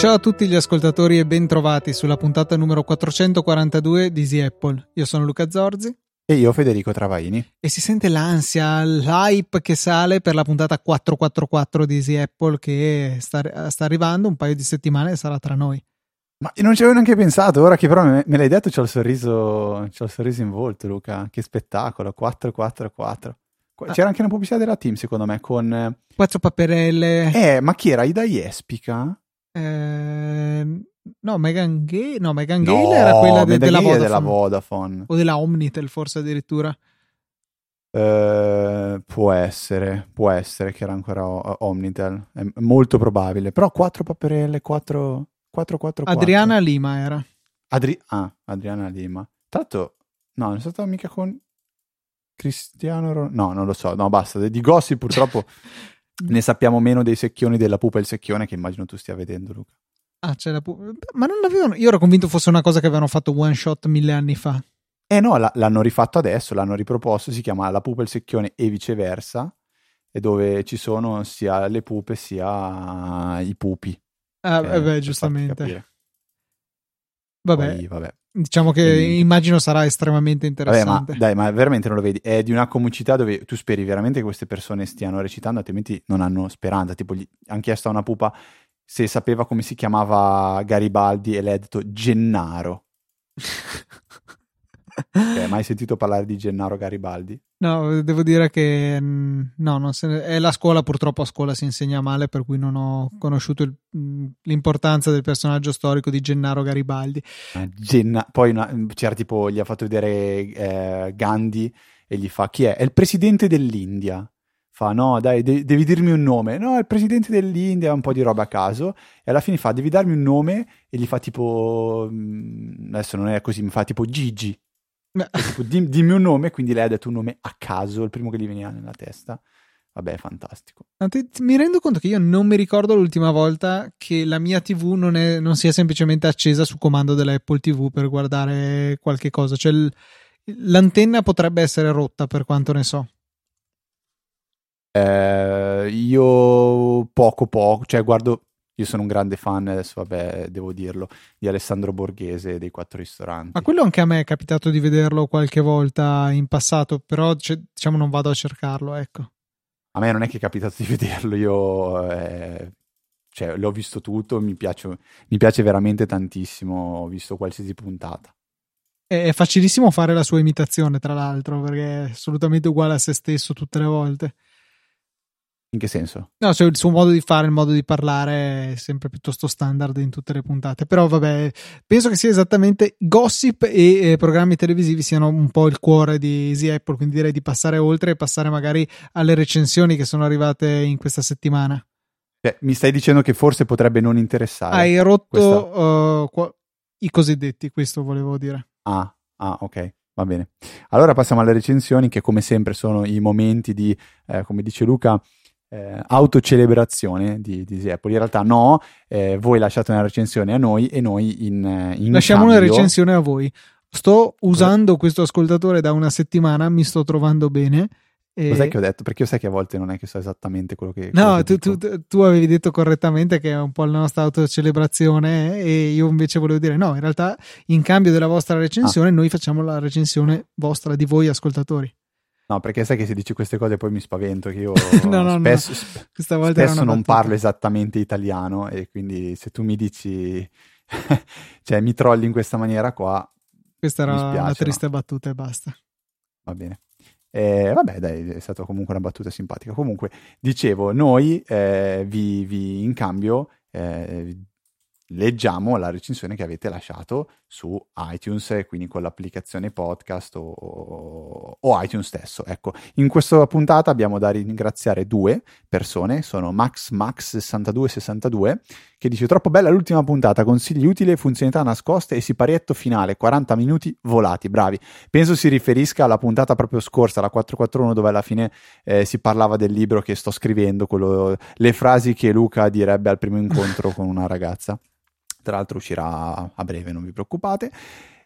Ciao a tutti gli ascoltatori e bentrovati sulla puntata numero 442 di Easy Apple. Io sono Luca Zorzi. E io Federico Travaini. E si sente l'ansia, l'hype che sale per la puntata 444 di Easy Apple che sta, sta arrivando un paio di settimane e sarà tra noi. Ma non ci avevo neanche pensato, ora che però me, me l'hai detto c'ho il, sorriso, c'ho il sorriso in volto Luca, che spettacolo, 444. Ah. C'era anche una pubblicità della team secondo me con... Quattro paperelle. Eh, ma chi era? Ida Jespica? Eh, no, Megan Gale, no, Megan Gale no, era quella de- della, Vodafone. della Vodafone. O della Omnitel, forse addirittura. Uh, può essere, può essere che era ancora Omnitel, è molto probabile. Però 4 paperelle, 4, 4, 4, Adriana Lima era. Adri- ah, Adriana Lima. Tra l'altro, no, non è stata mica con Cristiano Ronaldo. No, non lo so, no, basta. Di gossip purtroppo ne sappiamo meno dei secchioni della pupa e il secchione che immagino tu stia vedendo, Luca. Ah, c'è la pupa. Ma non l'avevano. Io ero convinto fosse una cosa che avevano fatto one shot mille anni fa. Eh no, l- l'hanno rifatto adesso, l'hanno riproposto. Si chiama La pupa e il secchione e viceversa. E dove ci sono sia le pupe sia i pupi. Ah, eh, beh, giustamente. Vabbè. Poi, vabbè. Diciamo che Quindi... immagino sarà estremamente interessante. Vabbè, ma, dai, ma veramente non lo vedi? È di una comicità dove tu speri veramente che queste persone stiano recitando, altrimenti non hanno speranza. Tipo, gli hanno chiesto a una pupa se sapeva come si chiamava Garibaldi e lei ha detto Gennaro. Hai mai sentito parlare di Gennaro Garibaldi? No, devo dire che mm, no, non se è la scuola, purtroppo a scuola si insegna male, per cui non ho conosciuto il... Mm, l'importanza del personaggio storico di Gennaro Garibaldi. Eh, Genna... Poi una... c'era tipo, gli ha fatto vedere eh, Gandhi e gli fa chi è? È il presidente dell'India. Fa no, dai, de- devi dirmi un nome. No, è il presidente dell'India, un po' di roba a caso. E alla fine fa, devi darmi un nome e gli fa tipo, mm, adesso non è così, mi fa tipo Gigi tipo, dimmi un nome, quindi lei ha detto un nome a caso, il primo che gli veniva nella testa. Vabbè, fantastico. Mi rendo conto che io non mi ricordo l'ultima volta che la mia TV non, è, non sia semplicemente accesa su comando dell'Apple TV per guardare qualche cosa. Cioè, l'antenna potrebbe essere rotta per quanto ne so. Eh, io poco poco, cioè guardo io sono un grande fan, adesso vabbè, devo dirlo, di Alessandro Borghese dei quattro ristoranti. Ma quello anche a me è capitato di vederlo qualche volta in passato, però cioè, diciamo non vado a cercarlo, ecco. A me non è che è capitato di vederlo, io eh, cioè, l'ho visto tutto, mi piace, mi piace veramente tantissimo, ho visto qualsiasi puntata. È facilissimo fare la sua imitazione, tra l'altro, perché è assolutamente uguale a se stesso tutte le volte. In che senso? No, cioè il suo modo di fare, il modo di parlare è sempre piuttosto standard in tutte le puntate. Però vabbè, penso che sia esattamente gossip e eh, programmi televisivi siano un po' il cuore di Easy Apple, quindi direi di passare oltre e passare magari alle recensioni che sono arrivate in questa settimana. Cioè, mi stai dicendo che forse potrebbe non interessare. Hai rotto uh, qua- i cosiddetti, questo volevo dire. Ah, ah, ok. Va bene. Allora passiamo alle recensioni che come sempre sono i momenti di, eh, come dice Luca, eh, autocelebrazione di, di Apple. In realtà no, eh, voi lasciate una recensione a noi e noi in, eh, in Lasciamo cambio... una recensione a voi. Sto usando questo ascoltatore da una settimana, mi sto trovando bene. E... Cos'è che ho detto? Perché io sai che a volte non è che so esattamente quello che. No, quello che tu, tu, tu, avevi detto correttamente che è un po' la nostra autocelebrazione, e io invece volevo dire no. In realtà, in cambio della vostra recensione, ah. noi facciamo la recensione vostra di voi, ascoltatori. No, perché sai che se dici queste cose poi mi spavento, che io no, no, spesso, no. Questa volta spesso non parlo esattamente italiano e quindi se tu mi dici, cioè mi trolli in questa maniera qua, Questa era spiace, una triste no? battuta e basta. Va bene. Eh, vabbè, dai, è stata comunque una battuta simpatica. Comunque, dicevo, noi eh, vi, vi, in cambio eh, leggiamo la recensione che avete lasciato su iTunes, quindi con l'applicazione podcast o, o, iTunes stesso. Ecco, in questa puntata abbiamo da ringraziare due persone, sono MaxMax6262 che dice troppo bella l'ultima puntata, consigli utili, funzionalità nascoste e siparietto finale, 40 minuti volati, bravi. Penso si riferisca alla puntata proprio scorsa, la 441, dove alla fine eh, si parlava del libro che sto scrivendo, quello, le frasi che Luca direbbe al primo incontro con una ragazza. Tra l'altro uscirà a breve, non vi preoccupate.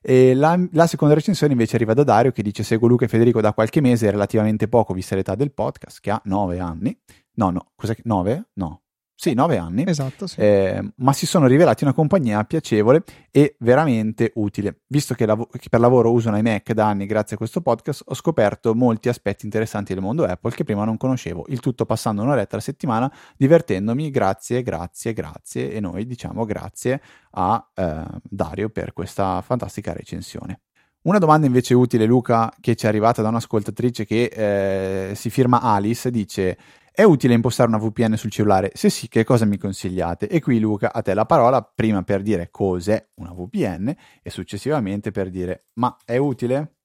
La, la, seconda recensione invece arriva da Dario che dice seguo Luca e Federico da qualche mese, relativamente poco vista l'età del podcast, che ha 9 anni. No, no, cos'è? 9? No, sì, nove anni. Esatto, sì. eh, ma si sono rivelati una compagnia piacevole e veramente utile. Visto che, lav- che, per lavoro uso un iMac da anni grazie a questo podcast, ho scoperto molti aspetti interessanti del mondo Apple che prima non conoscevo. Il tutto passando un'oretta alla settimana, divertendomi. Grazie, grazie, grazie. E noi diciamo grazie a eh, Dario per questa fantastica recensione. Una domanda invece utile, Luca, che ci è arrivata da un'ascoltatrice che eh, si firma Alice, dice è utile impostare una VPN sul cellulare? Se sì, che cosa mi consigliate? E qui Luca, a te la parola, prima per dire cos'è una VPN e successivamente per dire ma è utile?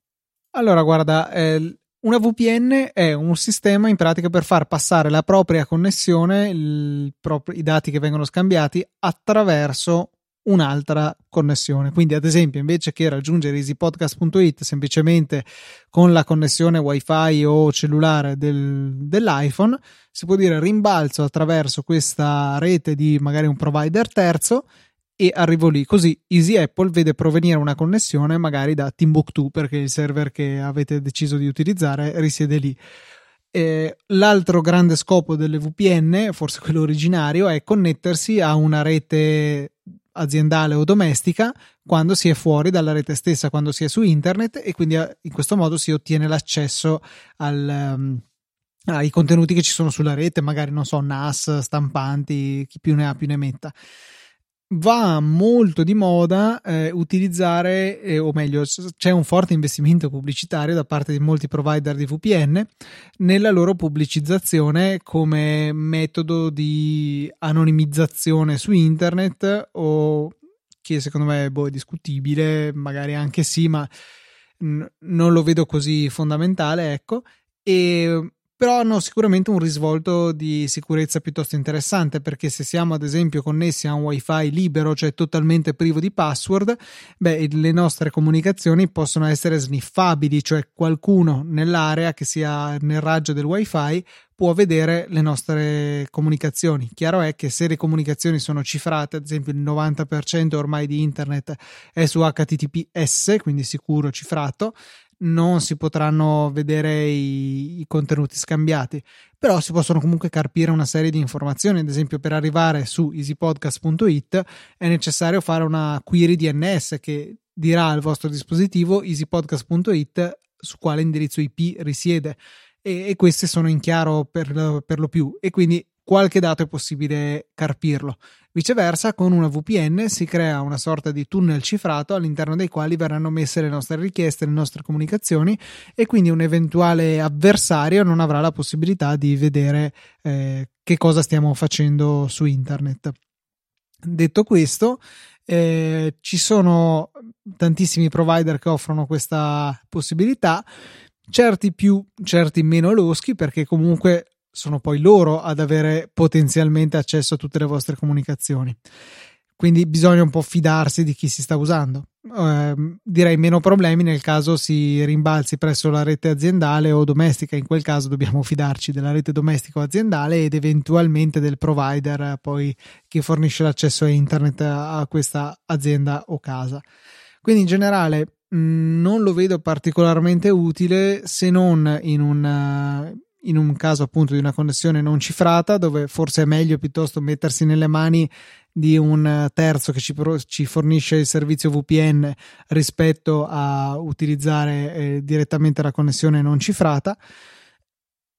Allora, guarda, eh, una VPN è un sistema in pratica per far passare la propria connessione, il, i dati che vengono scambiati attraverso un'altra connessione. Quindi, ad esempio, invece che raggiungere easypodcast.it semplicemente con la connessione wifi o cellulare del, dell'iPhone, si può dire rimbalzo attraverso questa rete di magari un provider terzo e arrivo lì. Così Easy Apple vede provenire una connessione magari da Timbuktu perché il server che avete deciso di utilizzare risiede lì. Eh, l'altro grande scopo delle VPN, forse quello originario, è connettersi a una rete aziendale o domestica quando si è fuori dalla rete stessa, quando si è su internet e quindi eh, in questo modo si ottiene l'accesso al, um, ai contenuti che ci sono sulla rete, magari non so, NAS, stampanti, chi più ne ha più ne metta va molto di moda eh, utilizzare, eh, o meglio, c'è un forte investimento pubblicitario da parte di molti provider di VPN nella loro pubblicizzazione come metodo di anonimizzazione su internet o che secondo me boh, è discutibile, magari anche sì, ma n- non lo vedo così fondamentale, ecco. E però hanno sicuramente un risvolto di sicurezza piuttosto interessante perché se siamo ad esempio connessi a un wifi libero, cioè totalmente privo di password, beh, le nostre comunicazioni possono essere sniffabili, cioè qualcuno nell'area che sia nel raggio del wifi può vedere le nostre comunicazioni. Chiaro è che se le comunicazioni sono cifrate, ad esempio il 90% ormai di internet è su HTTPS, quindi sicuro cifrato, non si potranno vedere i, i, contenuti scambiati, però si possono comunque carpire una serie di informazioni. Ad esempio, per arrivare su easypodcast.it è necessario fare una query DNS che dirà al vostro dispositivo easypodcast.it su quale indirizzo IP risiede. E, queste sono in chiaro per, per lo più, e quindi qualche dato è possibile carpirlo. Viceversa, con una VPN si crea una sorta di tunnel cifrato all'interno dei quali verranno messe le nostre richieste, le nostre comunicazioni e quindi un eventuale avversario non avrà la possibilità di vedere eh, che cosa stiamo facendo su internet. Detto questo, eh, ci sono tantissimi provider che offrono questa possibilità, certi più, certi meno loschi, perché comunque sono poi loro ad avere potenzialmente accesso a tutte le vostre comunicazioni. Quindi bisogna un po' fidarsi di chi si sta usando. Eh, direi meno problemi nel caso si rimbalzi presso la rete aziendale o domestica. In quel caso dobbiamo fidarci della rete domestica o aziendale ed eventualmente del provider poi che fornisce l'accesso a internet a questa azienda o casa. Quindi in generale mh, mm, non lo vedo particolarmente utile se non in un in un caso appunto di una connessione non cifrata, dove forse è meglio piuttosto mettersi nelle mani di un terzo che ci, ci fornisce il servizio VPN rispetto a utilizzare eh, direttamente la connessione non cifrata.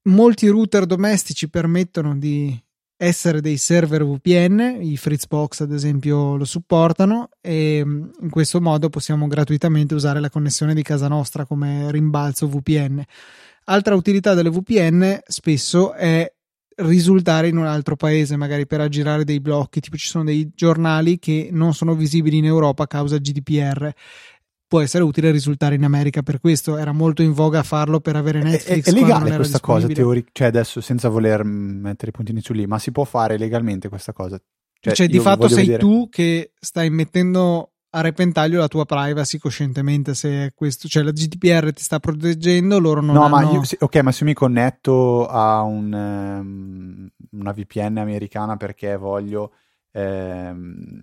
Molti router domestici permettono di essere dei server VPN, i Fritzbox ad esempio lo supportano e mm, in questo modo possiamo gratuitamente usare la connessione di casa nostra come rimbalzo VPN. Altra utilità delle VPN spesso è risultare in un altro paese, magari per aggirare dei blocchi, tipo ci sono dei giornali che non sono visibili in Europa a causa GDPR. Può essere utile risultare in America per questo, era molto in voga farlo per avere Netflix. È, è, legale questa cosa, teoric- cioè adesso senza voler mettere i puntini su lì, ma si può fare legalmente questa cosa? Cioè, cioè di fatto sei vedere... tu che stai mettendo a repentaglio la tua privacy coscientemente se è questo, cioè la GDPR ti sta proteggendo, loro non no, hanno... ma io, ok, ma se mi connetto a un, um, una VPN americana perché voglio ehm,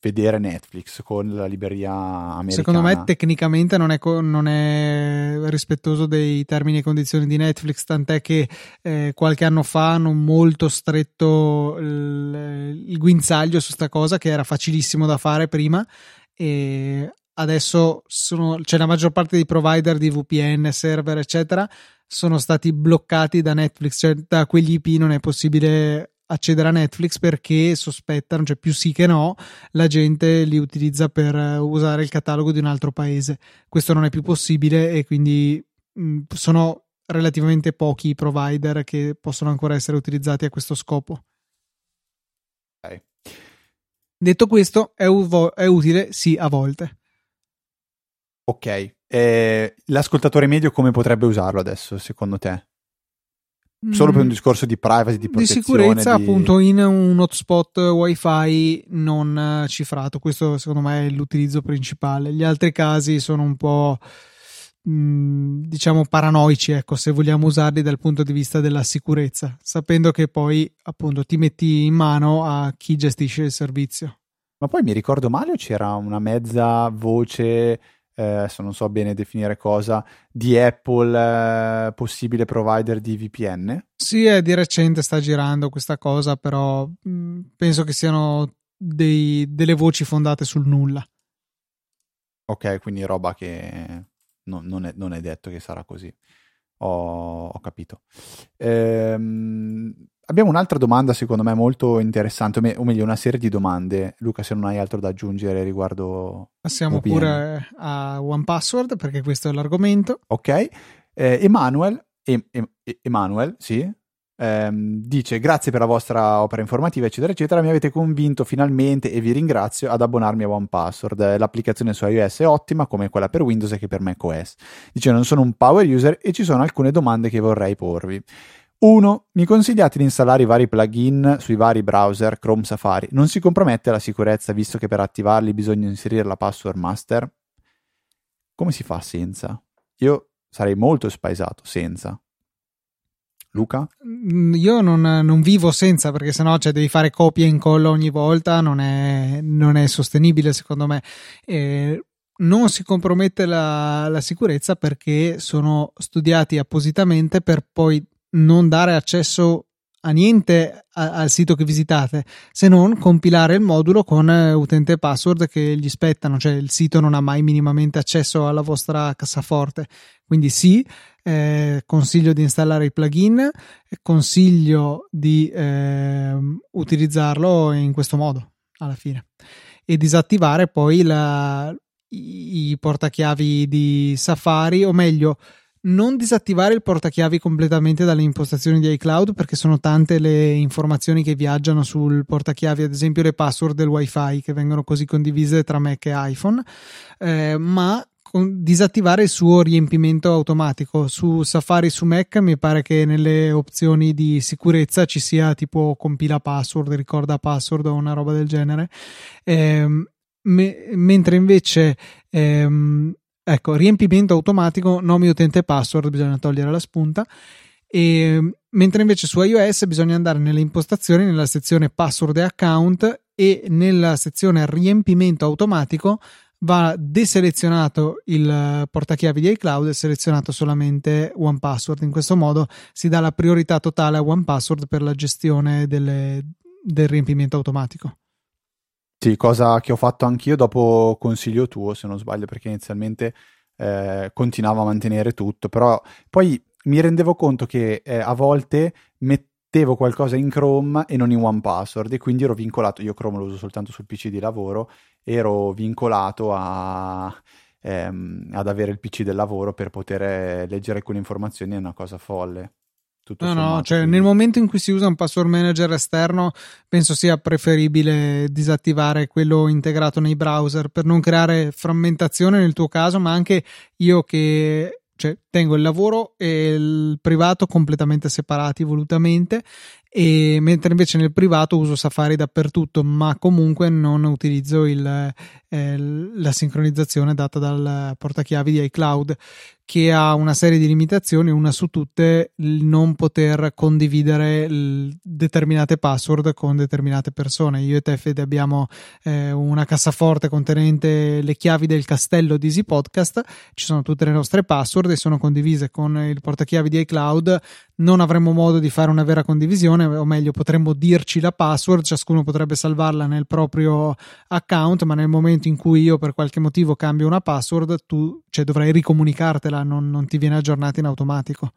vedere Netflix con la libreria americana. Secondo me tecnicamente non è, co- non è, rispettoso dei termini e condizioni di Netflix, tant'è che eh, qualche anno fa hanno molto stretto il, il guinzaglio su sta cosa che era facilissimo da fare prima e adesso sono, cioè la maggior parte dei provider di VPN, server eccetera sono stati bloccati da Netflix, cioè da quegli IP non è possibile accedere a Netflix perché sospettano, cioè più sì che no, la gente li utilizza per usare il catalogo di un altro paese. Questo non è più possibile e quindi mh, sono relativamente pochi i provider che possono ancora essere utilizzati a questo scopo. Detto questo, è, uvo- è utile sì a volte. Ok, eh, l'ascoltatore medio come potrebbe usarlo adesso, secondo te? Solo per un mm. discorso di privacy, di protezione? Di sicurezza, di... appunto, in un hotspot wifi non cifrato. Questo, secondo me, è l'utilizzo principale. Gli altri casi sono un po', diciamo, paranoici, ecco, se vogliamo usarli dal punto di vista della sicurezza, sapendo che poi, appunto, ti metti in mano a chi gestisce il servizio. Ma poi mi ricordo male o c'era una mezza voce eh, adesso non so bene definire cosa, di Apple, eh, possibile provider di VPN? Sì, è di recente sta girando questa cosa, però mh, penso che siano dei, delle voci fondate sul nulla. Ok, quindi roba che no, non, è, non, è, detto che sarà così. Ho, ho capito. Ehm, Abbiamo un'altra domanda secondo me molto interessante, o meglio una serie di domande. Luca, se non hai altro da aggiungere riguardo... Passiamo VPN. pure a One Password perché questo è l'argomento. Ok. Eh, Emanuel, em, em, Emanuel, sì, ehm, dice grazie per la vostra opera informativa eccetera eccetera, mi avete convinto finalmente e vi ringrazio ad abbonarmi a One Password. L'applicazione su iOS è ottima come quella per Windows e che per macOS. Dice non sono un power user e ci sono alcune domande che vorrei porvi. 1. Mi consigliate di installare i vari plugin sui vari browser Chrome Safari? Non si compromette la sicurezza visto che per attivarli bisogna inserire la password master? Come si fa senza? Io sarei molto spaesato senza. Luca? Mm, io non, non vivo senza perché sennò cioè, devi fare copia e incolla ogni volta, non è, non è sostenibile secondo me. Eh, non si compromette la, la, sicurezza perché sono studiati appositamente per poi non dare accesso a niente a, al sito che visitate se non compilare il modulo con eh, utente e password che gli spettano, cioè il sito non ha mai minimamente accesso alla vostra cassaforte. Quindi sì, eh, consiglio di installare i plugin, consiglio di eh, utilizzarlo in questo modo alla fine e disattivare poi la, i, i portachiavi di Safari o meglio non disattivare il portachiavi completamente dalle impostazioni di iCloud perché sono tante le informazioni che viaggiano sul portachiavi, ad esempio le password del wifi che vengono così condivise tra Mac e iPhone, eh, ma disattivare il suo riempimento automatico su Safari su Mac mi pare che nelle opzioni di sicurezza ci sia tipo compila password ricorda password o una roba del genere eh, me- mentre invece ehm, Ecco, riempimento automatico, nomi utente password, bisogna togliere la spunta. E, mentre invece su iOS bisogna andare nelle impostazioni, nella sezione password e account e nella sezione riempimento automatico va deselezionato il portachiavi di iCloud e selezionato solamente OnePassword. In questo modo si dà la priorità totale a OnePassword per la gestione delle, del riempimento automatico. Sì, cosa che ho fatto anch'io dopo consiglio tuo, se non sbaglio, perché inizialmente eh, continuavo a mantenere tutto, però poi mi rendevo conto che eh, a volte mettevo qualcosa in Chrome e non in One Password e quindi ero vincolato, io Chrome lo uso soltanto sul PC di lavoro, ero vincolato a, ehm, ad avere il PC del lavoro per poter leggere alcune informazioni, è una cosa folle. Tutto no, sommato, no, cioè quindi... nel momento in cui si usa un password manager esterno, penso sia preferibile disattivare quello integrato nei browser per non creare frammentazione nel tuo caso, ma anche io che cioè, tengo il lavoro e il privato completamente separati volutamente e mentre invece nel privato uso Safari dappertutto ma comunque non utilizzo il, eh, la sincronizzazione data dal portachiavi di iCloud che ha una serie di limitazioni, una su tutte il non poter condividere determinate password con determinate persone. Io e te Fede abbiamo eh, una cassaforte contenente le chiavi del castello di Easy Podcast, ci sono tutte le nostre password e sono condivise con il portachiavi di iCloud. Non avremo modo di fare una vera condivisione, o meglio, potremmo dirci la password, ciascuno potrebbe salvarla nel proprio account, ma nel momento in cui io per qualche motivo cambio una password, tu cioè, dovrai ricomunicartela non, non ti viene aggiornata in automatico.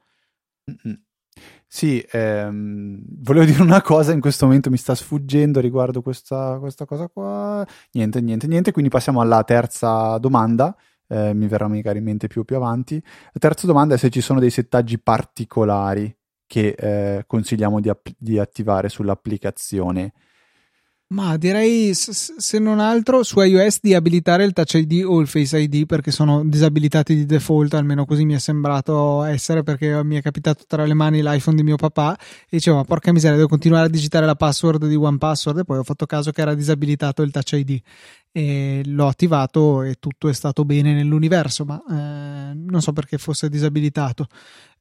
Sì, ehm, volevo dire una cosa, in questo momento mi sta sfuggendo riguardo questa, questa cosa qua. Niente, niente, niente. Quindi passiamo alla terza domanda. Eh, mi verrà magari in mente più, più avanti. La terza domanda è se ci sono dei settaggi particolari che eh, consigliamo di, app- di attivare sull'applicazione. Ma direi, se non altro, su iOS di abilitare il Touch ID o il Face ID perché sono disabilitati di default, almeno così mi è sembrato essere perché mi è capitato tra le mani l'iPhone di mio papà e dicevo, ma porca miseria, devo continuare a digitare la password di OnePassword e poi ho fatto caso che era disabilitato il Touch ID e l'ho attivato e tutto è stato bene nell'universo, ma eh, non so perché fosse disabilitato.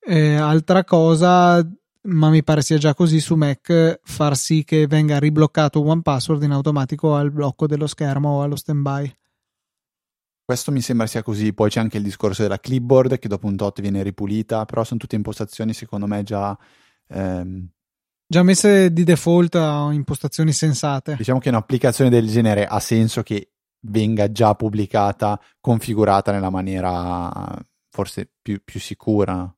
Eh, altra cosa ma mi pare sia già così su Mac far sì che venga ribloccato One Password in automatico al blocco dello schermo o allo standby. Questo mi sembra sia così, poi c'è anche il discorso della clipboard che dopo un tot viene ripulita, però sono tutte impostazioni secondo me già... Ehm... Già messe di default a impostazioni sensate. Diciamo che un'applicazione del genere ha senso che venga già pubblicata, configurata nella maniera forse più, più sicura,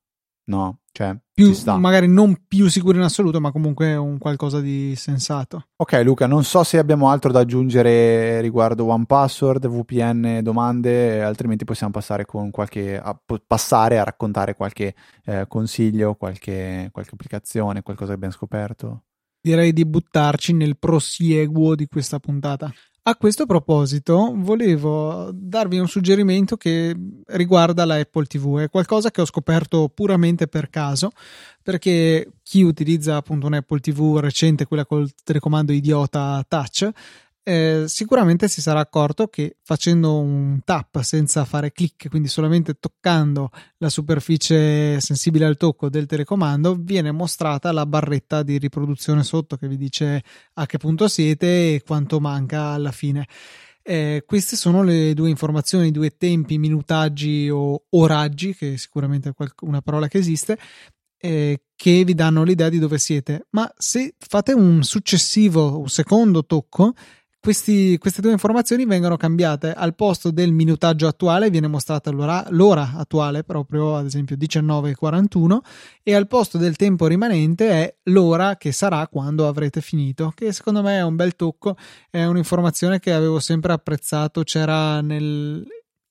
no? Cioè, più, magari non più sicuro in assoluto, ma comunque un qualcosa di sensato. Ok, Luca, non so se abbiamo altro da aggiungere riguardo One Password, VPN, domande, altrimenti possiamo passare, con qualche, a, passare a raccontare qualche eh, consiglio, qualche, qualche applicazione, qualcosa che abbiamo scoperto. Direi di buttarci nel prosieguo di questa puntata. A questo proposito, volevo darvi un suggerimento che riguarda la Apple TV. È qualcosa che ho scoperto puramente per caso, perché chi utilizza appunto un Apple TV recente, quella col telecomando idiota touch, eh, sicuramente si sarà accorto che facendo un tap senza fare click, quindi solamente toccando la superficie sensibile al tocco del telecomando, viene mostrata la barretta di riproduzione sotto che vi dice a che punto siete e quanto manca alla fine. Eh, queste sono le due informazioni, i due tempi, minutaggi o oraggi, che sicuramente è una parola che esiste, eh, che vi danno l'idea di dove siete. Ma se fate un successivo, un secondo tocco, questi, queste due informazioni vengono cambiate al posto del minutaggio attuale viene mostrata l'ora, l'ora attuale proprio ad esempio 19.41 e al posto del tempo rimanente è l'ora che sarà quando avrete finito che secondo me è un bel tocco è un'informazione che avevo sempre apprezzato c'era nel,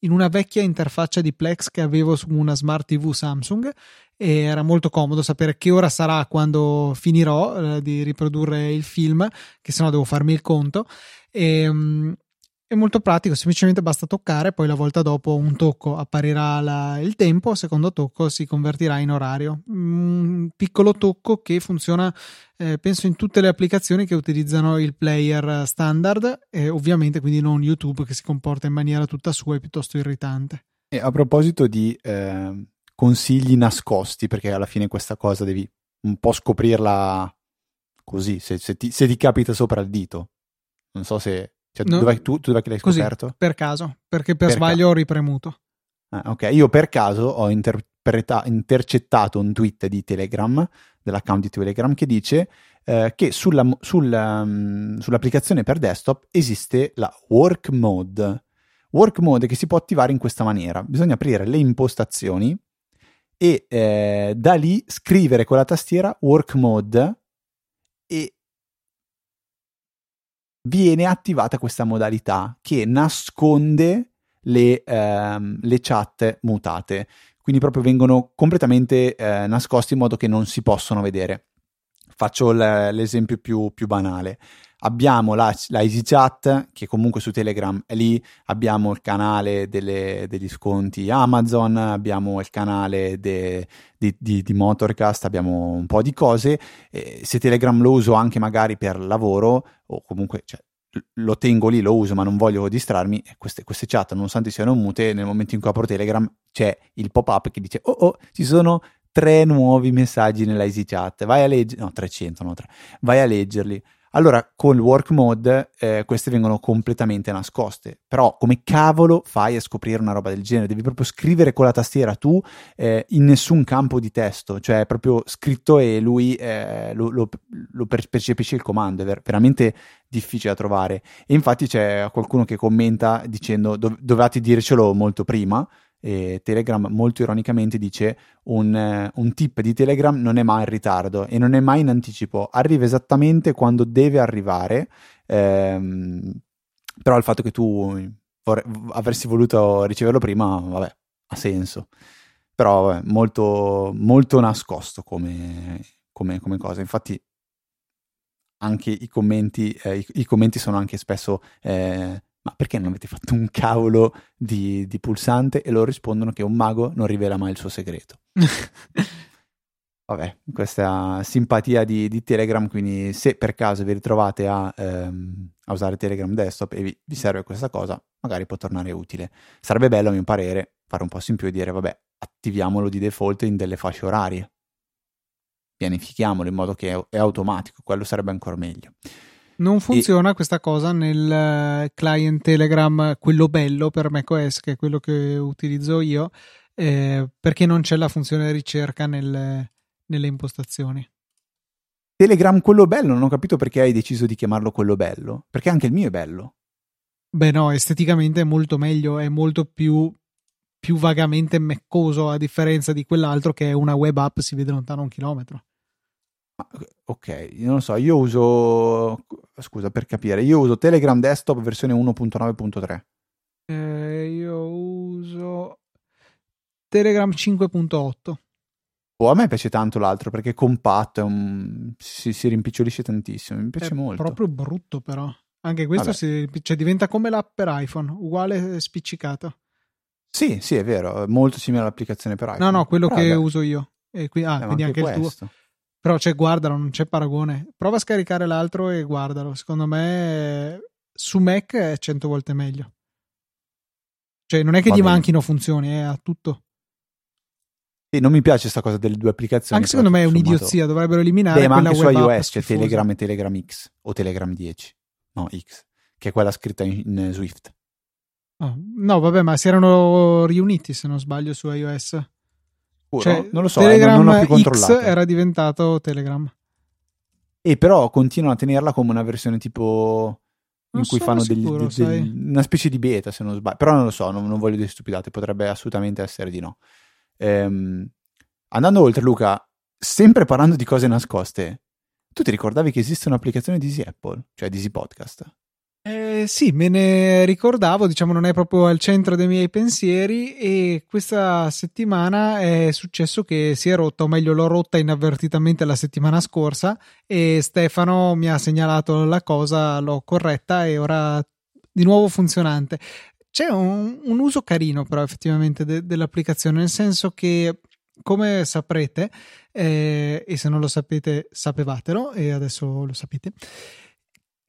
in una vecchia interfaccia di Plex che avevo su una smart TV Samsung e era molto comodo sapere che ora sarà quando finirò eh, di riprodurre il film che sennò devo farmi il conto e, um, è molto pratico, semplicemente basta toccare, poi la volta dopo un tocco apparirà la, il tempo, secondo tocco si convertirà in orario. Un piccolo tocco che funziona, eh, penso, in tutte le applicazioni che utilizzano il player standard e ovviamente quindi non YouTube che si comporta in maniera tutta sua e piuttosto irritante. E a proposito di eh, consigli nascosti, perché alla fine questa cosa devi un po' scoprirla così, se, se, ti, se ti capita sopra il dito non so se... Cioè, no, dove, tu, tu dove l'hai così, scoperto? Per caso, perché per, per sbaglio ca- ho ripremuto. Ah, ok, io per caso ho interpreta- intercettato un tweet di Telegram, dell'account di Telegram, che dice eh, che sulla, sulla, um, sull'applicazione per desktop esiste la work mode. Work mode che si può attivare in questa maniera. Bisogna aprire le impostazioni e eh, da lì scrivere con la tastiera work mode e viene attivata questa modalità che nasconde le, ehm, le chat mutate. Quindi proprio vengono completamente eh, nascosti in modo che non si possono vedere. Faccio l- l'esempio più, più banale. Abbiamo la, la EasyChat che comunque su Telegram è lì, abbiamo il canale delle, degli sconti Amazon, abbiamo il canale de, di, di, di, Motorcast, abbiamo un po' di cose. Eh, se Telegram lo uso anche magari per lavoro o comunque cioè, lo tengo lì, lo uso ma non voglio distrarmi, queste, queste chat nonostante siano mute, nel momento in cui apro Telegram c'è il pop-up che dice oh oh ci sono tre nuovi messaggi nella EasyChat, vai a leggere, no 300, no 3, vai a leggerli. Allora, con il work mode eh, queste vengono completamente nascoste. Però, come cavolo fai a scoprire una roba del genere? Devi proprio scrivere con la tastiera tu eh, in nessun campo di testo, cioè proprio scritto e lui eh, lo, lo, lo, percepisce il comando. È ver- veramente difficile da trovare. E infatti c'è qualcuno che commenta dicendo dov- dovevate dircelo molto prima e Telegram molto ironicamente dice un, eh, un, tip di Telegram non è mai in ritardo e non è mai in anticipo, arriva esattamente quando deve arrivare, ehm, però il fatto che tu vorre- avresti voluto riceverlo prima, vabbè, ha senso, però vabbè, molto, molto nascosto come, come, come cosa, infatti anche i commenti, eh, i, i, commenti sono anche spesso eh, ma perché non avete fatto un cavolo di, di, pulsante? E loro rispondono che un mago non rivela mai il suo segreto. Vabbè, questa simpatia di, di, Telegram, quindi se per caso vi ritrovate a, ehm, a usare Telegram desktop e vi, vi, serve questa cosa, magari può tornare utile. Sarebbe bello, a mio parere, fare un passo in più e dire, vabbè, attiviamolo di default in delle fasce orarie. Pianifichiamolo in modo che è, è automatico, quello sarebbe ancora meglio. Non funziona e... questa cosa nel eh, client Telegram, quello bello per macOS, che è quello che utilizzo io, eh, perché non c'è la funzione ricerca nel, nelle impostazioni. Telegram quello bello, non ho capito perché hai deciso di chiamarlo quello bello, perché anche il mio è bello. Beh no, esteticamente è molto meglio, è molto più, più vagamente meccoso a differenza di quell'altro che è una web app, si vede lontano un chilometro. Ok, non lo so, io uso, scusa per capire, io uso Telegram Desktop versione 1.9.3. Eh, io uso Telegram 5.8. Oh, a me piace tanto l'altro perché è compatto, è un... si, si, rimpicciolisce tantissimo, mi piace è molto. È proprio brutto però. Anche questo si, cioè, diventa come l'app per iPhone, uguale spiccicato. Sì, sì, è vero, è molto simile all'applicazione per iPhone. No, no, quello però, che vabbè. uso io. E qui, ah, eh, quindi anche, anche il tuo. Però cioè, guardalo, non c'è paragone. Prova a scaricare l'altro e guardalo. Secondo me su Mac è 100 volte meglio. Cioè, non è che Va gli bene. manchino funzioni, è a tutto. Sì, non mi piace questa cosa delle due applicazioni. Anche secondo me è un'idiozia, dovrebbero eliminare Beh, ma anche su iOS c'è Telegram e Telegram X o Telegram 10. No, X, che è quella scritta in, in Swift. Oh, no, vabbè, ma si erano riuniti, se non sbaglio, su iOS. Cioè, non lo so, Telegram eh, non, non più X era diventato Telegram. E però continuano a tenerla come una versione tipo in non cui fanno sicuro, degli, degli, una specie di beta, se non sbaglio. Però non lo so, non, non voglio dire stupidate, potrebbe assolutamente essere di no. Ehm, andando oltre, Luca, sempre parlando di cose nascoste, tu ti ricordavi che esiste un'applicazione di Easy Apple, cioè di Easy Podcast? Eh, sì, me ne ricordavo, diciamo non è proprio al centro dei miei pensieri e questa settimana è successo che si è rotta, o meglio l'ho rotta inavvertitamente la settimana scorsa e Stefano mi ha segnalato la cosa, l'ho corretta e ora di nuovo funzionante. C'è un, un uso carino però effettivamente de, dell'applicazione, nel senso che come saprete, eh, e se non lo sapete sapevatelo e adesso lo sapete,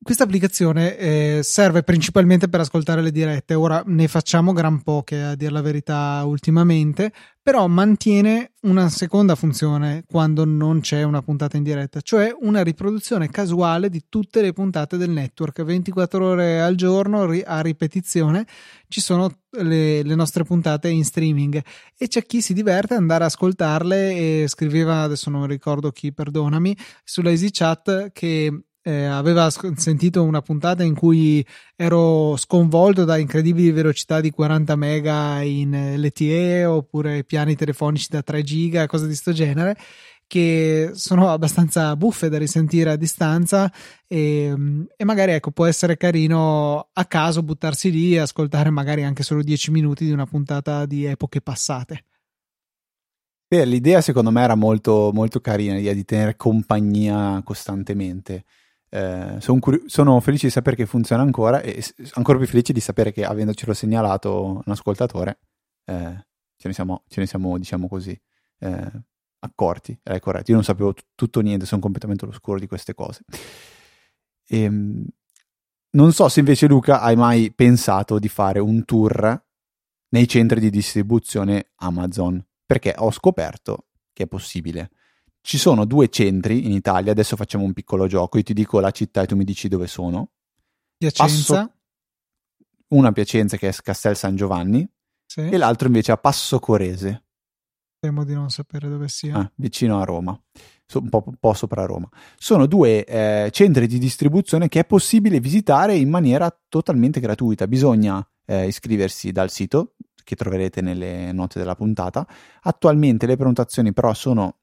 questa applicazione eh, serve principalmente per ascoltare le dirette. Ora ne facciamo gran poche, a dire la verità, ultimamente, però mantiene una seconda funzione quando non c'è una puntata in diretta, cioè una riproduzione casuale di tutte le puntate del network. 24 ore al giorno a ripetizione ci sono le, le nostre puntate in streaming e c'è chi si diverte ad andare ad ascoltarle e scriveva, adesso non ricordo chi, perdonami, sulla EasyChat che eh, aveva sentito una puntata in cui ero sconvolto da incredibili velocità di 40 mega in LTE oppure piani telefonici da 3 giga, cose di questo genere che sono abbastanza buffe da risentire a distanza e, e, magari ecco può essere carino a caso buttarsi lì e ascoltare magari anche solo 10 minuti di una puntata di epoche passate. Beh, l'idea secondo me era molto, molto carina, l'idea di tenere compagnia costantemente eh, son curi- sono felice di sapere che funziona ancora e s- ancora più felice di sapere che avendocelo segnalato un ascoltatore eh, ce ne siamo, ce ne siamo diciamo così, eh, accorti. È corretto, io non sapevo t- tutto niente, sono completamente all'oscuro di queste cose. E, ehm, non so se invece Luca hai mai pensato di fare un tour nei centri di distribuzione Amazon, perché ho scoperto che è possibile. Ci sono due centri in Italia, adesso facciamo un piccolo gioco, io ti dico la città e tu mi dici dove sono. Piacenza. Passo, una Piacenza che è Castel San Giovanni sì. e l'altro invece a Passo Corese. Temo di non sapere dove sia. Ah, vicino a Roma, un po', un po sopra Roma. Sono due eh, centri di distribuzione che è possibile visitare in maniera totalmente gratuita. Bisogna eh, iscriversi dal sito che troverete nelle note della puntata. Attualmente le prenotazioni però sono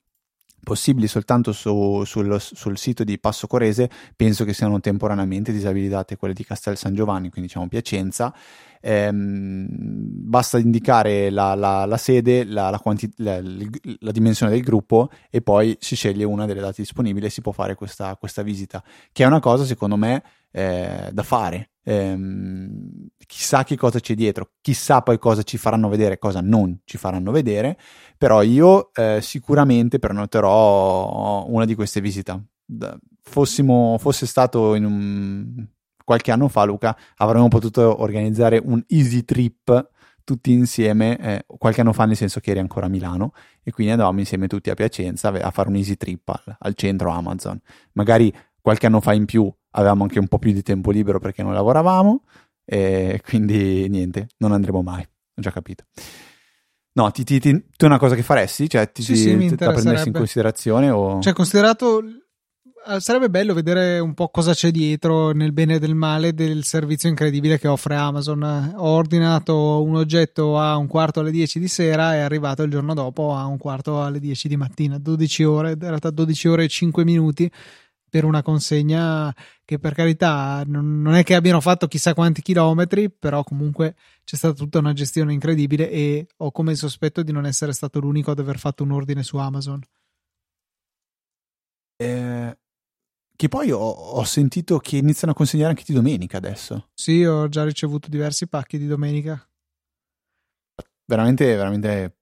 possibili soltanto su, sul, sul, sito di Passo Corese, penso che siano temporaneamente disabilitate quelle di Castel San Giovanni, quindi diciamo Piacenza. Ehm, basta indicare la, la, la sede, la, quanti- la, dimensione del gruppo e poi si sceglie una delle date disponibili e si può fare questa, questa visita, che è una cosa secondo me eh, da fare. Ehm, chissà che cosa c'è dietro, chissà poi cosa ci faranno vedere, cosa non ci faranno vedere, però io eh, sicuramente prenoterò una di queste visite. Fossimo, fosse stato in un, qualche anno fa, Luca, avremmo potuto organizzare un easy trip tutti insieme, eh, qualche anno fa nel senso che eri ancora a Milano e quindi andavamo insieme tutti a Piacenza a fare un easy trip al, al centro Amazon. Magari qualche anno fa in più avevamo anche un po' più di tempo libero perché non lavoravamo e quindi niente, non andremo mai, ho già capito. No, ti, ti, ti, tu è una cosa che faresti? Cioè, ti, sì, sì, ti, la prendessi in considerazione? O... Cioè, considerato eh, sarebbe bello vedere un po' cosa c'è dietro nel bene e nel male del servizio incredibile che offre Amazon. Ho ordinato un oggetto a un quarto alle 10 di sera e è arrivato il giorno dopo a un quarto alle 10 di mattina, 12 ore, in realtà 12 ore e 5 minuti per una consegna che per carità non, non, è che abbiano fatto chissà quanti chilometri, però comunque c'è stata tutta una gestione incredibile e ho come il sospetto di non essere stato l'unico ad aver fatto un ordine su Amazon. Eh, che poi ho, ho, sentito che iniziano a consegnare anche di domenica adesso. Sì, ho già ricevuto diversi pacchi di domenica. Veramente, veramente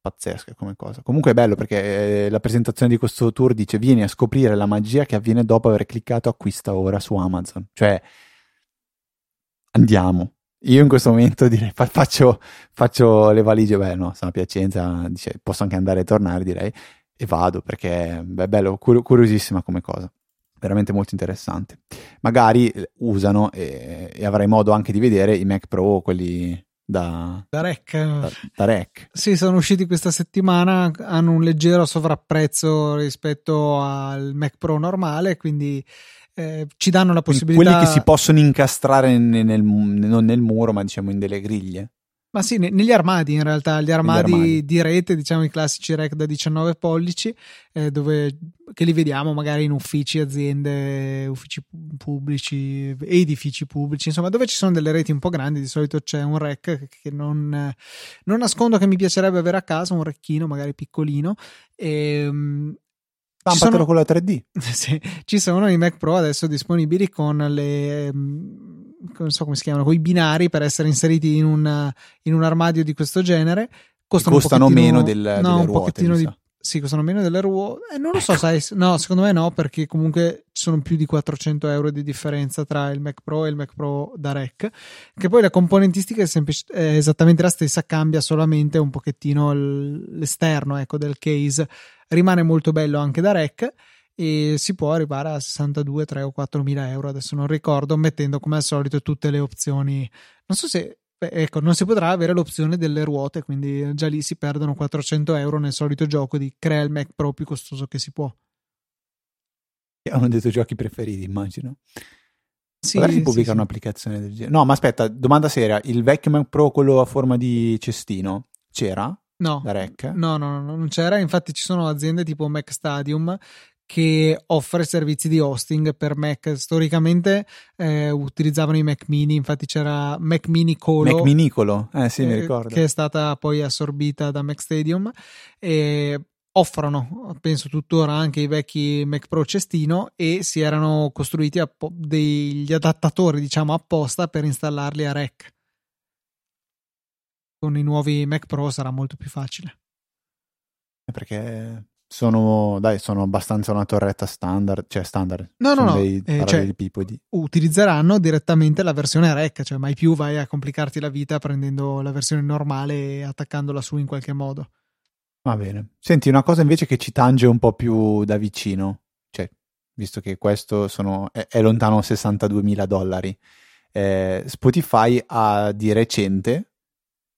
pazzesca come cosa. Comunque è bello perché eh, la presentazione di questo tour dice vieni a scoprire la magia che avviene dopo aver cliccato acquista ora su Amazon. Cioè, andiamo. Io in questo momento direi fa- faccio, faccio, le valigie, beh no, sono a Piacenza, dice, posso anche andare e tornare direi, e vado perché beh, è bello, cur- curiosissima come cosa. Veramente molto interessante. Magari eh, usano e, e avrai modo anche di vedere i Mac Pro, quelli da, da rec. Da, da rec. Sì, sono usciti questa settimana, hanno un leggero sovrapprezzo rispetto al Mac Pro normale, quindi eh, ci danno la possibilità... Quelli che si possono incastrare nel, nel, non nel muro, ma diciamo in delle griglie. Ma sì, negli armadi in realtà, gli armadi, armadi, di rete, diciamo i classici rec da 19 pollici, eh, dove, che li vediamo magari in uffici, aziende, uffici pubblici, edifici pubblici, insomma, dove ci sono delle reti un po' grandi, di solito c'è un rec che non, non nascondo che mi piacerebbe avere a casa, un recchino magari piccolino. E, ehm, Stampatelo sono, con la 3D. Sì, ci sono i Mac Pro adesso disponibili con le non so come si chiamano, con i binari per essere inseriti in un, in un armadio di questo genere. Costano, costano meno del, no, delle un ruote, pochettino di, sì, costano meno delle ruote. Eh, non lo so, ecco. sai, no, secondo me no, perché comunque ci sono più di 400 euro di differenza tra il Mac Pro e il Mac Pro da Rec. Che poi la componentistica è, semplice, è esattamente la stessa, cambia solamente un pochettino l'esterno ecco, del case. Rimane molto bello anche da Rec e si può arrivare a 62, 3 o 4 mila euro, adesso non ricordo, mettendo come al solito tutte le opzioni. Non so se, beh, ecco, non si potrà avere l'opzione delle ruote, quindi già lì si perdono 400 euro nel solito gioco di crea il Mac Pro più costoso che si può. È uno dei tuoi giochi preferiti, immagino. Sì, Magari si pubblica sì, un'applicazione del genere. No, ma aspetta, domanda seria: il vecchio Mac Pro, quello a forma di cestino, c'era? No? No, no, no, non c'era. Infatti, ci sono aziende tipo Mac Stadium che offre servizi di hosting per Mac. Storicamente eh, utilizzavano i Mac mini, infatti c'era Mac Mini Colo. Mac Minicolo, eh sì, eh, mi ricordo. Che è stata poi assorbita da Mac Stadium. E offrono, penso tuttora anche i vecchi Mac Pro cestino e si erano costruiti appo- degli adattatori, diciamo, apposta per installarli a rec. Con i nuovi Mac Pro sarà molto più facile. Perché sono, dai, sono abbastanza una torretta standard, cioè standard. No, no, sono no. Dei eh, cioè, utilizzeranno direttamente la versione rec, cioè mai più vai a complicarti la vita prendendo la versione normale e attaccandola su in qualche modo. Va bene. Senti, una cosa invece che ci tange un po' più da vicino, cioè, visto che questo sono, è, è lontano 62 mila dollari, eh, Spotify ha di recente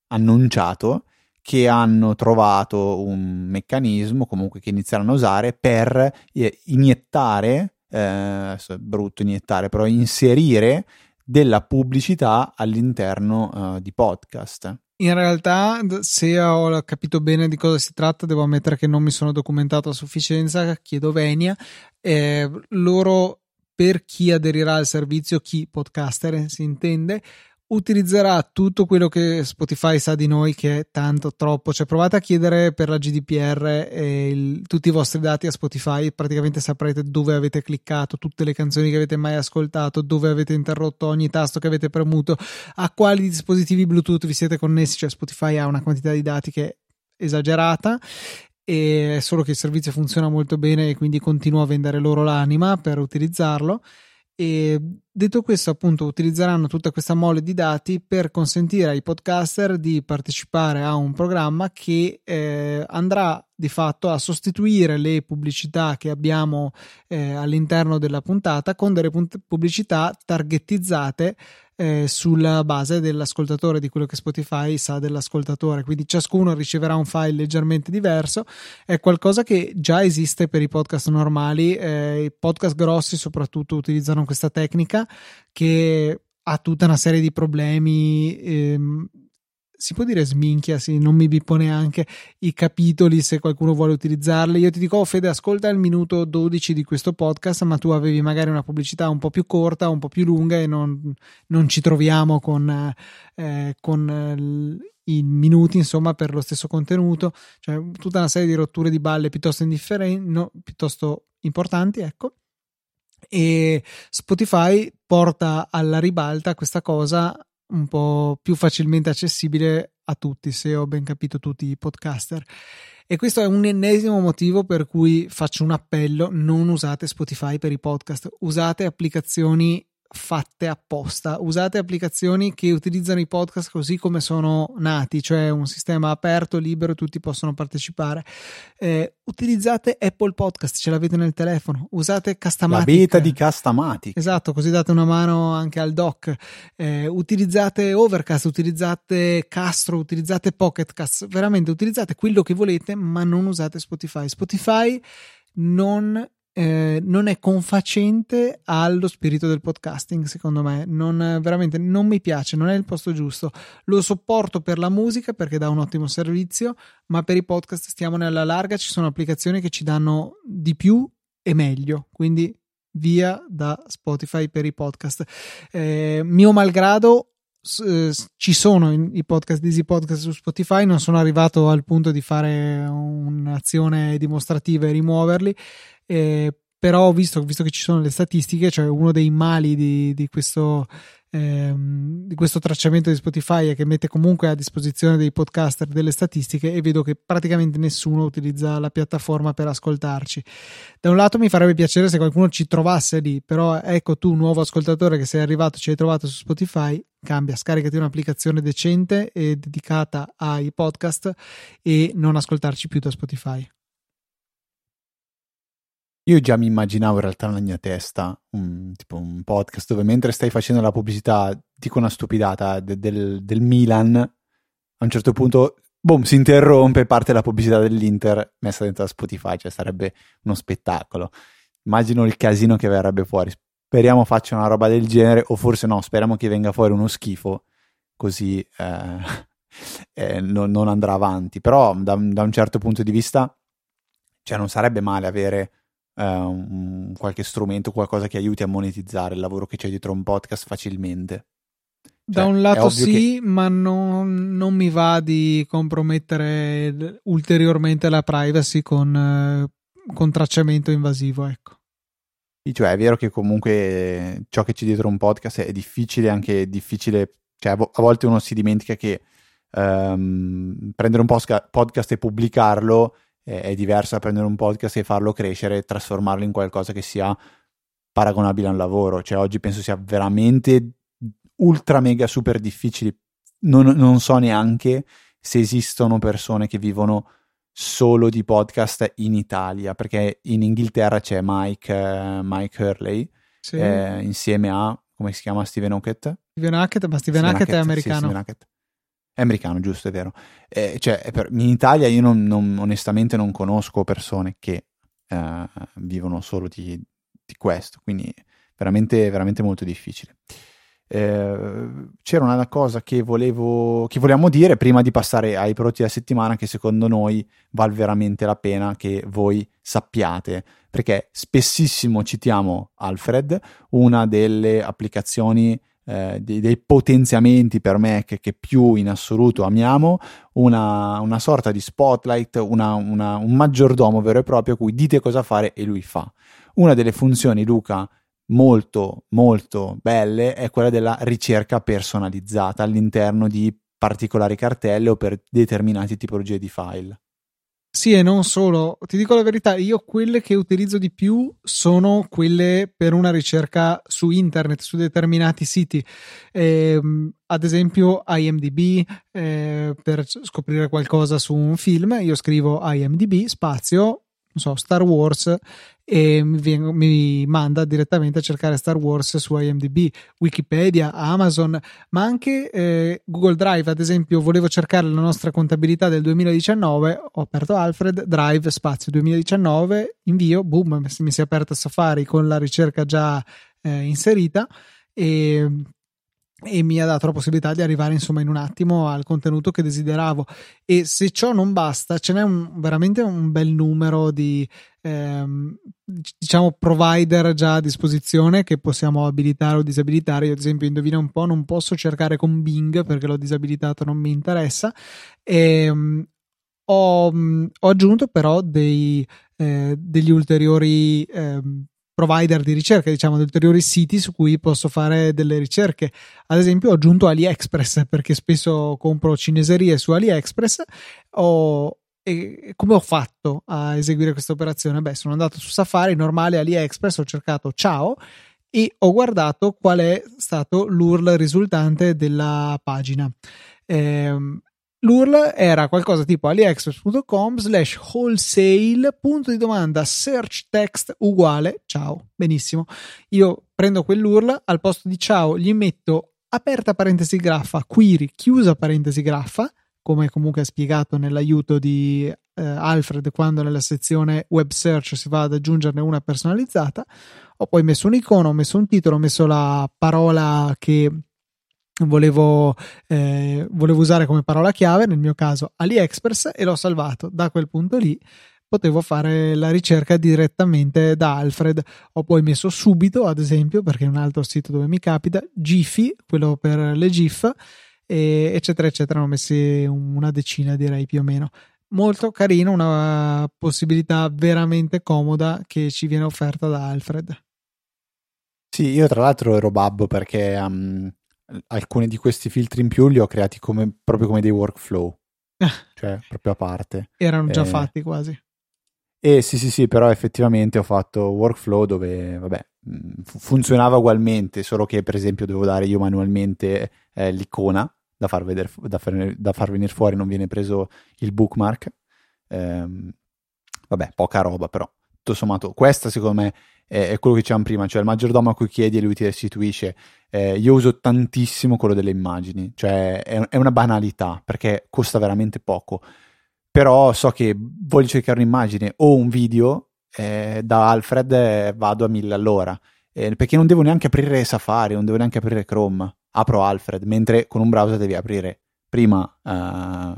annunciato che hanno trovato un meccanismo comunque che inizieranno a usare per eh, iniettare, eh, brutto iniettare, però inserire della pubblicità all'interno uh, di podcast. In realtà, se ho capito bene di cosa si tratta, devo ammettere che non mi sono documentato a sufficienza, chiedo venia. Eh, loro, per chi aderirà al servizio, chi podcaster si intende, utilizzerà tutto quello che Spotify sa di noi che è tanto troppo. Cioè provate a chiedere per la GDPR il, tutti i vostri dati a Spotify. Praticamente saprete dove avete cliccato tutte le canzoni che avete mai ascoltato dove avete interrotto ogni tasto che avete premuto a quali dispositivi Bluetooth vi siete connessi. Cioè Spotify ha una quantità di dati che è esagerata e è solo che il servizio funziona molto bene e quindi continua a vendere loro l'anima per utilizzarlo e detto questo, appunto, utilizzeranno tutta questa mole di dati per consentire ai podcaster di partecipare a un programma che eh, andrà di fatto a sostituire le pubblicità che abbiamo eh, all'interno della puntata con delle pubblicità targetizzate eh, sulla base dell'ascoltatore, di quello che Spotify sa dell'ascoltatore. Quindi ciascuno riceverà un file leggermente diverso. È qualcosa che già esiste per i podcast normali. Eh, I podcast grossi, soprattutto, utilizzano questa tecnica che ha tutta una serie di problemi. Ehm, si può dire sminchia, sì, non mi bippo neanche i capitoli se qualcuno vuole utilizzarli. Io ti dico, oh, Fede, ascolta il minuto 12 di questo podcast, ma tu avevi magari una pubblicità un po' più corta, un po' più lunga e non, non ci troviamo con, eh, con eh, i minuti, insomma, per lo stesso contenuto. Cioè, tutta una serie di rotture di balle piuttosto no, piuttosto importanti, ecco. E Spotify porta alla ribalta questa cosa un po' più facilmente accessibile a tutti, se ho ben capito tutti i podcaster. E questo è un ennesimo motivo per cui faccio un appello: non usate Spotify per i podcast, usate applicazioni fatte apposta. Usate applicazioni che utilizzano i podcast così come sono nati, cioè un sistema aperto, libero, tutti possono partecipare. Eh, utilizzate Apple Podcast, ce l'avete nel telefono. Usate Castamatic. La beta di Castamatic. Esatto, così date una mano anche al doc. Eh, utilizzate Overcast, utilizzate Castro, utilizzate Pocketcast. Veramente utilizzate quello che volete, ma non usate Spotify. Spotify non eh, non è confacente allo spirito del podcasting, secondo me. Non, veramente non mi piace, non è il posto giusto. Lo sopporto per la musica perché dà un ottimo servizio, ma per i podcast stiamo nella larga, ci sono applicazioni che ci danno di più e meglio. Quindi via da Spotify per i podcast. Eh, mio malgrado ci sono i podcast di Easy Podcast su Spotify, non sono arrivato al punto di fare un'azione dimostrativa e rimuoverli. Eh, però visto, visto, che ci sono le statistiche, cioè uno dei mali di, di, questo, ehm, di, questo, tracciamento di Spotify è che mette comunque a disposizione dei podcaster delle statistiche e vedo che praticamente nessuno utilizza la piattaforma per ascoltarci. Da un lato mi farebbe piacere se qualcuno ci trovasse lì, però ecco tu, nuovo ascoltatore che sei arrivato, ci hai trovato su Spotify, cambia, scaricati un'applicazione decente e dedicata ai podcast e non ascoltarci più da Spotify. Io già mi immaginavo in realtà nella mia testa un, tipo un podcast dove mentre stai facendo la pubblicità, dico una stupidata, de, del, del, Milan, a un certo punto, boom, si interrompe, parte la pubblicità dell'Inter messa dentro da Spotify, cioè sarebbe uno spettacolo. Immagino il casino che verrebbe fuori. Speriamo faccia una roba del genere, o forse no, speriamo che venga fuori uno schifo, così eh, eh, non, non, andrà avanti. Però da, da un certo punto di vista, cioè non sarebbe male avere uh, un, qualche strumento, qualcosa che aiuti a monetizzare il lavoro che c'è dietro un podcast facilmente. Da Cioè, un è lato sì, ma non, non mi va di compromettere ulteriormente la privacy con, eh, con tracciamento invasivo, ecco. Cioè è vero che comunque eh, ciò che c'è dietro un podcast è difficile, anche difficile, cioè a, vo- a volte uno si dimentica che ehm, prendere un podcast e pubblicarlo è, è diverso da prendere un podcast e farlo crescere e trasformarlo in qualcosa che sia paragonabile a un lavoro. Cioè oggi penso sia veramente ultra mega super difficile. Non, non so neanche se esistono persone che vivono solo di podcast in Italia, perché in Inghilterra c'è Mike, eh, Mike Hurley Sì. eh, insieme a, come si chiama, Steven Hackett? Steven Hackett, ma Steven, Hackett, è sì, americano. Steven Hackett. È americano, giusto, è vero. Eh, cioè, per- in Italia io non- non- onestamente non conosco persone che eh, vivono solo di, di questo, quindi veramente, veramente molto difficile. Eh, c'era una cosa che volevo che volevamo dire prima di passare ai prodotti della settimana che secondo noi vale veramente la pena che voi sappiate perché spessissimo citiamo Alfred una delle applicazioni eh, dei, dei potenziamenti per Mac che più in assoluto amiamo una, una sorta di spotlight una- una- un maggiordomo vero e proprio a cui dite cosa fare e lui fa una delle funzioni Luca molto molto belle è quella della ricerca personalizzata all'interno di particolari cartelle o per determinate tipologie di file. Sì, e non solo. Ti dico la verità, io quelle che utilizzo di più sono quelle per una ricerca su internet, su determinati siti. Ehm, ad esempio IMDB, eh, per scoprire qualcosa su un film, io scrivo IMDB, spazio, so, Star Wars e mi, mi manda direttamente a cercare Star Wars su IMDb, Wikipedia, Amazon, ma anche eh, Google Drive. Ad esempio, volevo cercare la nostra contabilità del 2019, ho aperto Alfred, Drive, spazio 2019, invio, boom, mi si è aperta Safari con la ricerca già eh, inserita e, e mi ha dato la possibilità di arrivare insomma in un attimo al contenuto che desideravo. E se ciò non basta ce n'è un, veramente un bel numero di ehm, diciamo provider già a disposizione che possiamo abilitare o disabilitare. Io ad esempio indovina un po' non posso cercare con Bing perché l'ho disabilitato non mi interessa. E, um, ho, ho, aggiunto però dei, eh, degli ulteriori ehm, provider di ricerca, diciamo, di ulteriori siti su cui posso fare delle ricerche. Ad esempio, ho aggiunto AliExpress perché spesso compro cineserie su AliExpress. Ho, e come ho fatto a eseguire questa operazione? Beh, sono andato su Safari, normale AliExpress, ho cercato ciao e ho guardato qual è stato l'URL risultante della pagina. Ehm, L'URL era qualcosa tipo aliexpress.com slash wholesale punto di domanda search text uguale ciao. Benissimo. Io prendo quell'URL, al posto di ciao gli metto aperta parentesi graffa, query, chiusa parentesi graffa, come comunque è spiegato nell'aiuto di eh, Alfred quando nella sezione web search si va ad aggiungerne una personalizzata. Ho poi messo un'icona, ho messo un titolo, ho messo la parola che volevo, eh, volevo usare come parola chiave, nel mio caso AliExpress, e l'ho salvato. Da quel punto lì potevo fare la ricerca direttamente da Alfred. Ho poi messo subito, ad esempio, perché è un altro sito dove mi capita, Giphy, quello per le GIF, eccetera, eccetera. Ne ho messi una decina, direi più o meno. Molto carino, una possibilità veramente comoda che ci viene offerta da Alfred. Sì, io tra l'altro ero babbo perché um, alcuni di questi filtri in più li ho creati come, proprio come dei workflow, cioè proprio a parte. Erano già eh, fatti quasi. E sì, sì, sì, però effettivamente ho fatto workflow dove, vabbè, funzionava ugualmente, solo che per esempio devo dare io manualmente eh, l'icona da far, vedere, da, far, da far venire fuori, non viene preso il bookmark. Ehm, vabbè, poca roba, però tutto sommato, questa secondo me è, è quello che dicevamo prima, cioè il maggiordomo a cui chiedi e lui ti restituisce. Eh, io uso tantissimo quello delle immagini, cioè è, è una banalità perché costa veramente poco però so che voglio cercare un'immagine o un video eh, da Alfred eh, vado a mille all'ora eh, perché non devo neanche aprire Safari non devo neanche aprire Chrome apro Alfred mentre con un browser devi aprire prima uh,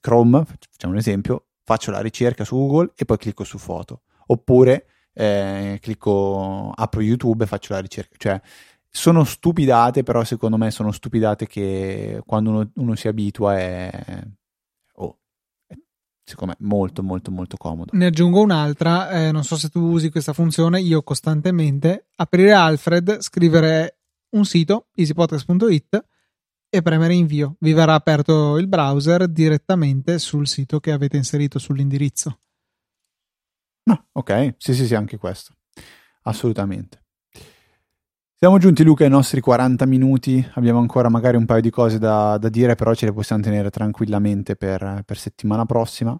Chrome facciamo un esempio faccio la ricerca su Google e poi clicco su foto. Oppure eh, clicco apro YouTube e faccio la ricerca. Cioè sono stupidate, però secondo me sono stupidate che quando uno, uno si abitua è, oh, secondo me molto molto molto comodo. Ne aggiungo un'altra, eh, non so se tu usi questa funzione, io costantemente. Aprire Alfred, scrivere un sito, easypodcast.it e premere invio. Vi verrà aperto il browser direttamente sul sito che avete inserito sull'indirizzo. No, ok, sì sì sì, anche questo. Assolutamente. Siamo giunti Luca ai nostri 40 minuti, abbiamo ancora magari un paio di cose da, da dire, però ce le possiamo tenere tranquillamente per, per settimana prossima.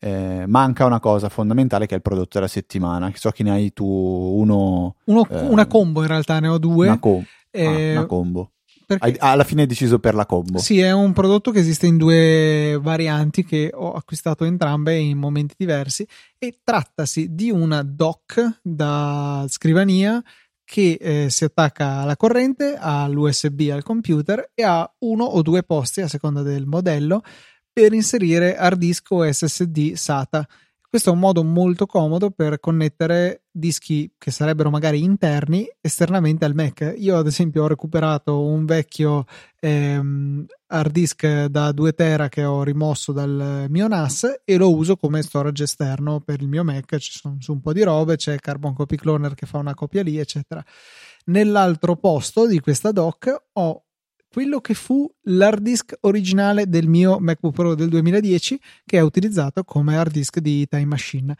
Eh, manca una cosa fondamentale che è il prodotto della settimana. So che ne hai tu uno. uno eh, una combo in realtà, ne ho due. Una, com- ah, eh, ah, una combo. Perché... Alla fine hai deciso per la combo. Sì, è un prodotto che esiste in due varianti che ho acquistato entrambe in momenti diversi e trattasi di una dock da scrivania che eh, si attacca alla corrente, all'USB al computer e ha uno o due posti a seconda del modello per inserire hard disk o SSD SATA. Questo è un modo molto comodo per connettere dischi che sarebbero magari interni esternamente al Mac. Io, ad esempio, ho recuperato un vecchio ehm, hard disk da 2 tera che ho rimosso dal mio NAS e lo uso come storage esterno per il mio Mac. Ci sono su un po' di robe, c'è Carbon Copy Cloner che fa una copia lì, eccetera. Nell'altro posto di questa dock ho quello che fu l'hard disk originale del mio MacBook Pro del 2010 che è utilizzato come hard disk di Time Machine.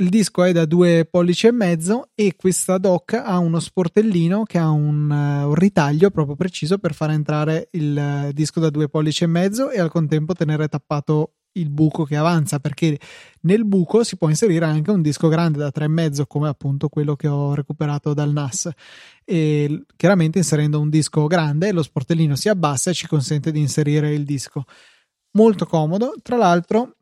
Il disco è da due pollici e mezzo e questa dock ha uno sportellino che ha un, uh, un, ritaglio proprio preciso per far entrare il uh, disco da due pollici e mezzo e al contempo tenere tappato il buco che avanza perché nel buco si può inserire anche un disco grande da 3,5 come appunto quello che ho recuperato dal NAS. E chiaramente inserendo un disco grande lo sportellino si abbassa e ci consente di inserire il disco. Molto comodo tra l'altro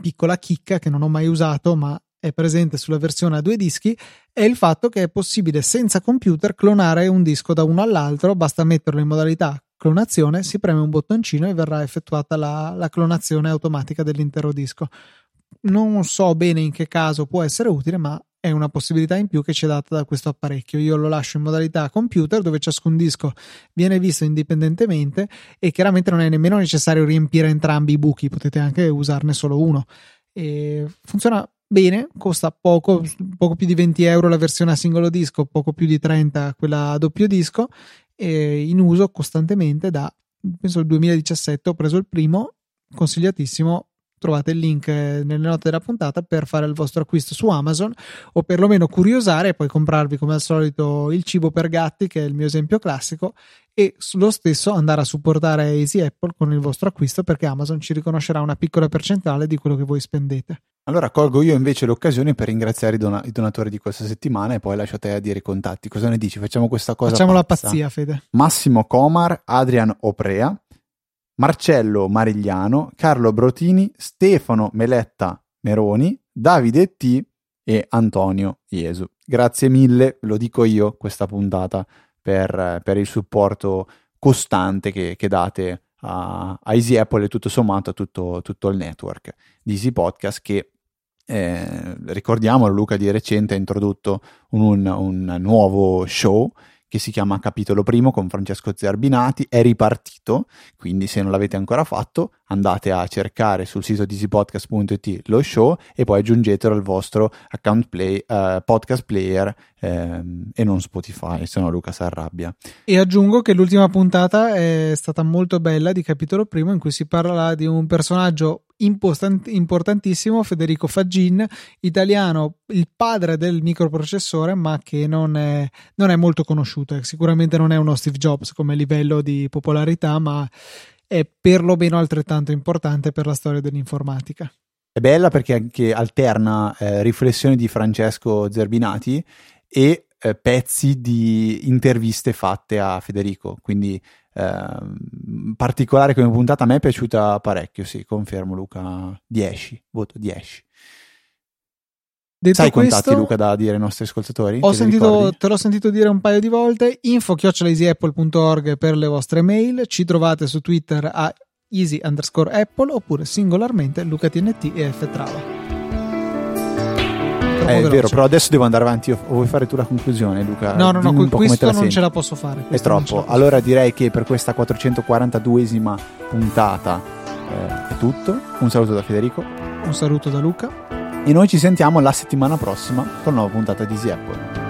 piccola chicca che non ho mai usato ma è presente sulla versione a due dischi è il fatto che è possibile senza computer clonare un disco da uno all'altro basta metterlo in modalità clonazione, si preme un bottoncino e verrà effettuata la, la clonazione automatica dell'intero disco. Non so bene in che caso può essere utile, ma è una possibilità in più che ci è data da questo apparecchio. Io lo lascio in modalità computer dove ciascun disco viene visto indipendentemente e chiaramente non è nemmeno necessario riempire entrambi i buchi, potete anche usarne solo uno. E funziona bene, costa poco, poco più di 20 euro la versione a singolo disco, poco più di 30 quella a doppio disco eh, in uso costantemente da penso il 2017 ho preso il primo consigliatissimo trovate il link eh, nelle note della puntata per fare il vostro acquisto su Amazon o perlomeno curiosare e poi comprarvi come al solito il cibo per gatti che è il mio esempio classico e lo stesso andare a supportare Easy Apple con il vostro acquisto perché Amazon ci riconoscerà una piccola percentuale di quello che voi spendete. Allora colgo io invece l'occasione per ringraziare i, don- i donatori di questa settimana e poi lascio a te a dire i contatti. Cosa ne dici? Facciamo questa cosa. Facciamo pazza. la pazzia, Fede. Massimo Comar, Adrian Oprea, Marcello Marigliano, Carlo Brotini, Stefano Meletta Meroni, Davide T e Antonio Iesu. Grazie mille, lo dico io, questa puntata per, per il supporto costante che, che date a, a, Easy Apple e tutto sommato a tutto, tutto il network di Easy Podcast che eh, ricordiamolo Luca di recente ha introdotto un, un nuovo show che si chiama Capitolo Primo con Francesco Zerbinati, è ripartito, quindi se non l'avete ancora fatto andate a cercare sul sito di easypodcast.it lo show e poi aggiungetelo al vostro account play, uh, podcast player ehm, e non Spotify, se no Luca si arrabbia. E aggiungo che l'ultima puntata è stata molto bella di Capitolo Primo in cui si parla di un personaggio importantissimo Federico Faggin, italiano, il padre del microprocessore, ma che non è, non è molto conosciuto. Sicuramente non è uno Steve Jobs come livello di popolarità, ma è perlomeno altrettanto importante per la storia dell'informatica. È bella perché alterna eh, riflessioni di Francesco Zerbinati e eh, pezzi di interviste fatte a Federico, quindi Ehm, particolare come puntata a me è piaciuta parecchio, sì, confermo Luca, 10, voto 10. Detto Sai questo, contatti Luca da dire ai nostri ascoltatori? Ho sentito, te l'ho sentito dire un paio di volte, info chiocciolaeasyapple.org per le vostre mail, ci trovate su Twitter a easy underscore apple oppure singolarmente Luca TNT e F Trava. Eh, è veloce. vero, però adesso devo andare avanti. O vuoi fare tu la conclusione, Luca? No, no, no, no questo non ce la posso fare. È troppo. Allora direi che per questa 442esima puntata eh, è tutto. Un saluto da Federico. Un saluto da Luca. E noi ci sentiamo la settimana prossima con la nuova puntata di Easy Apple.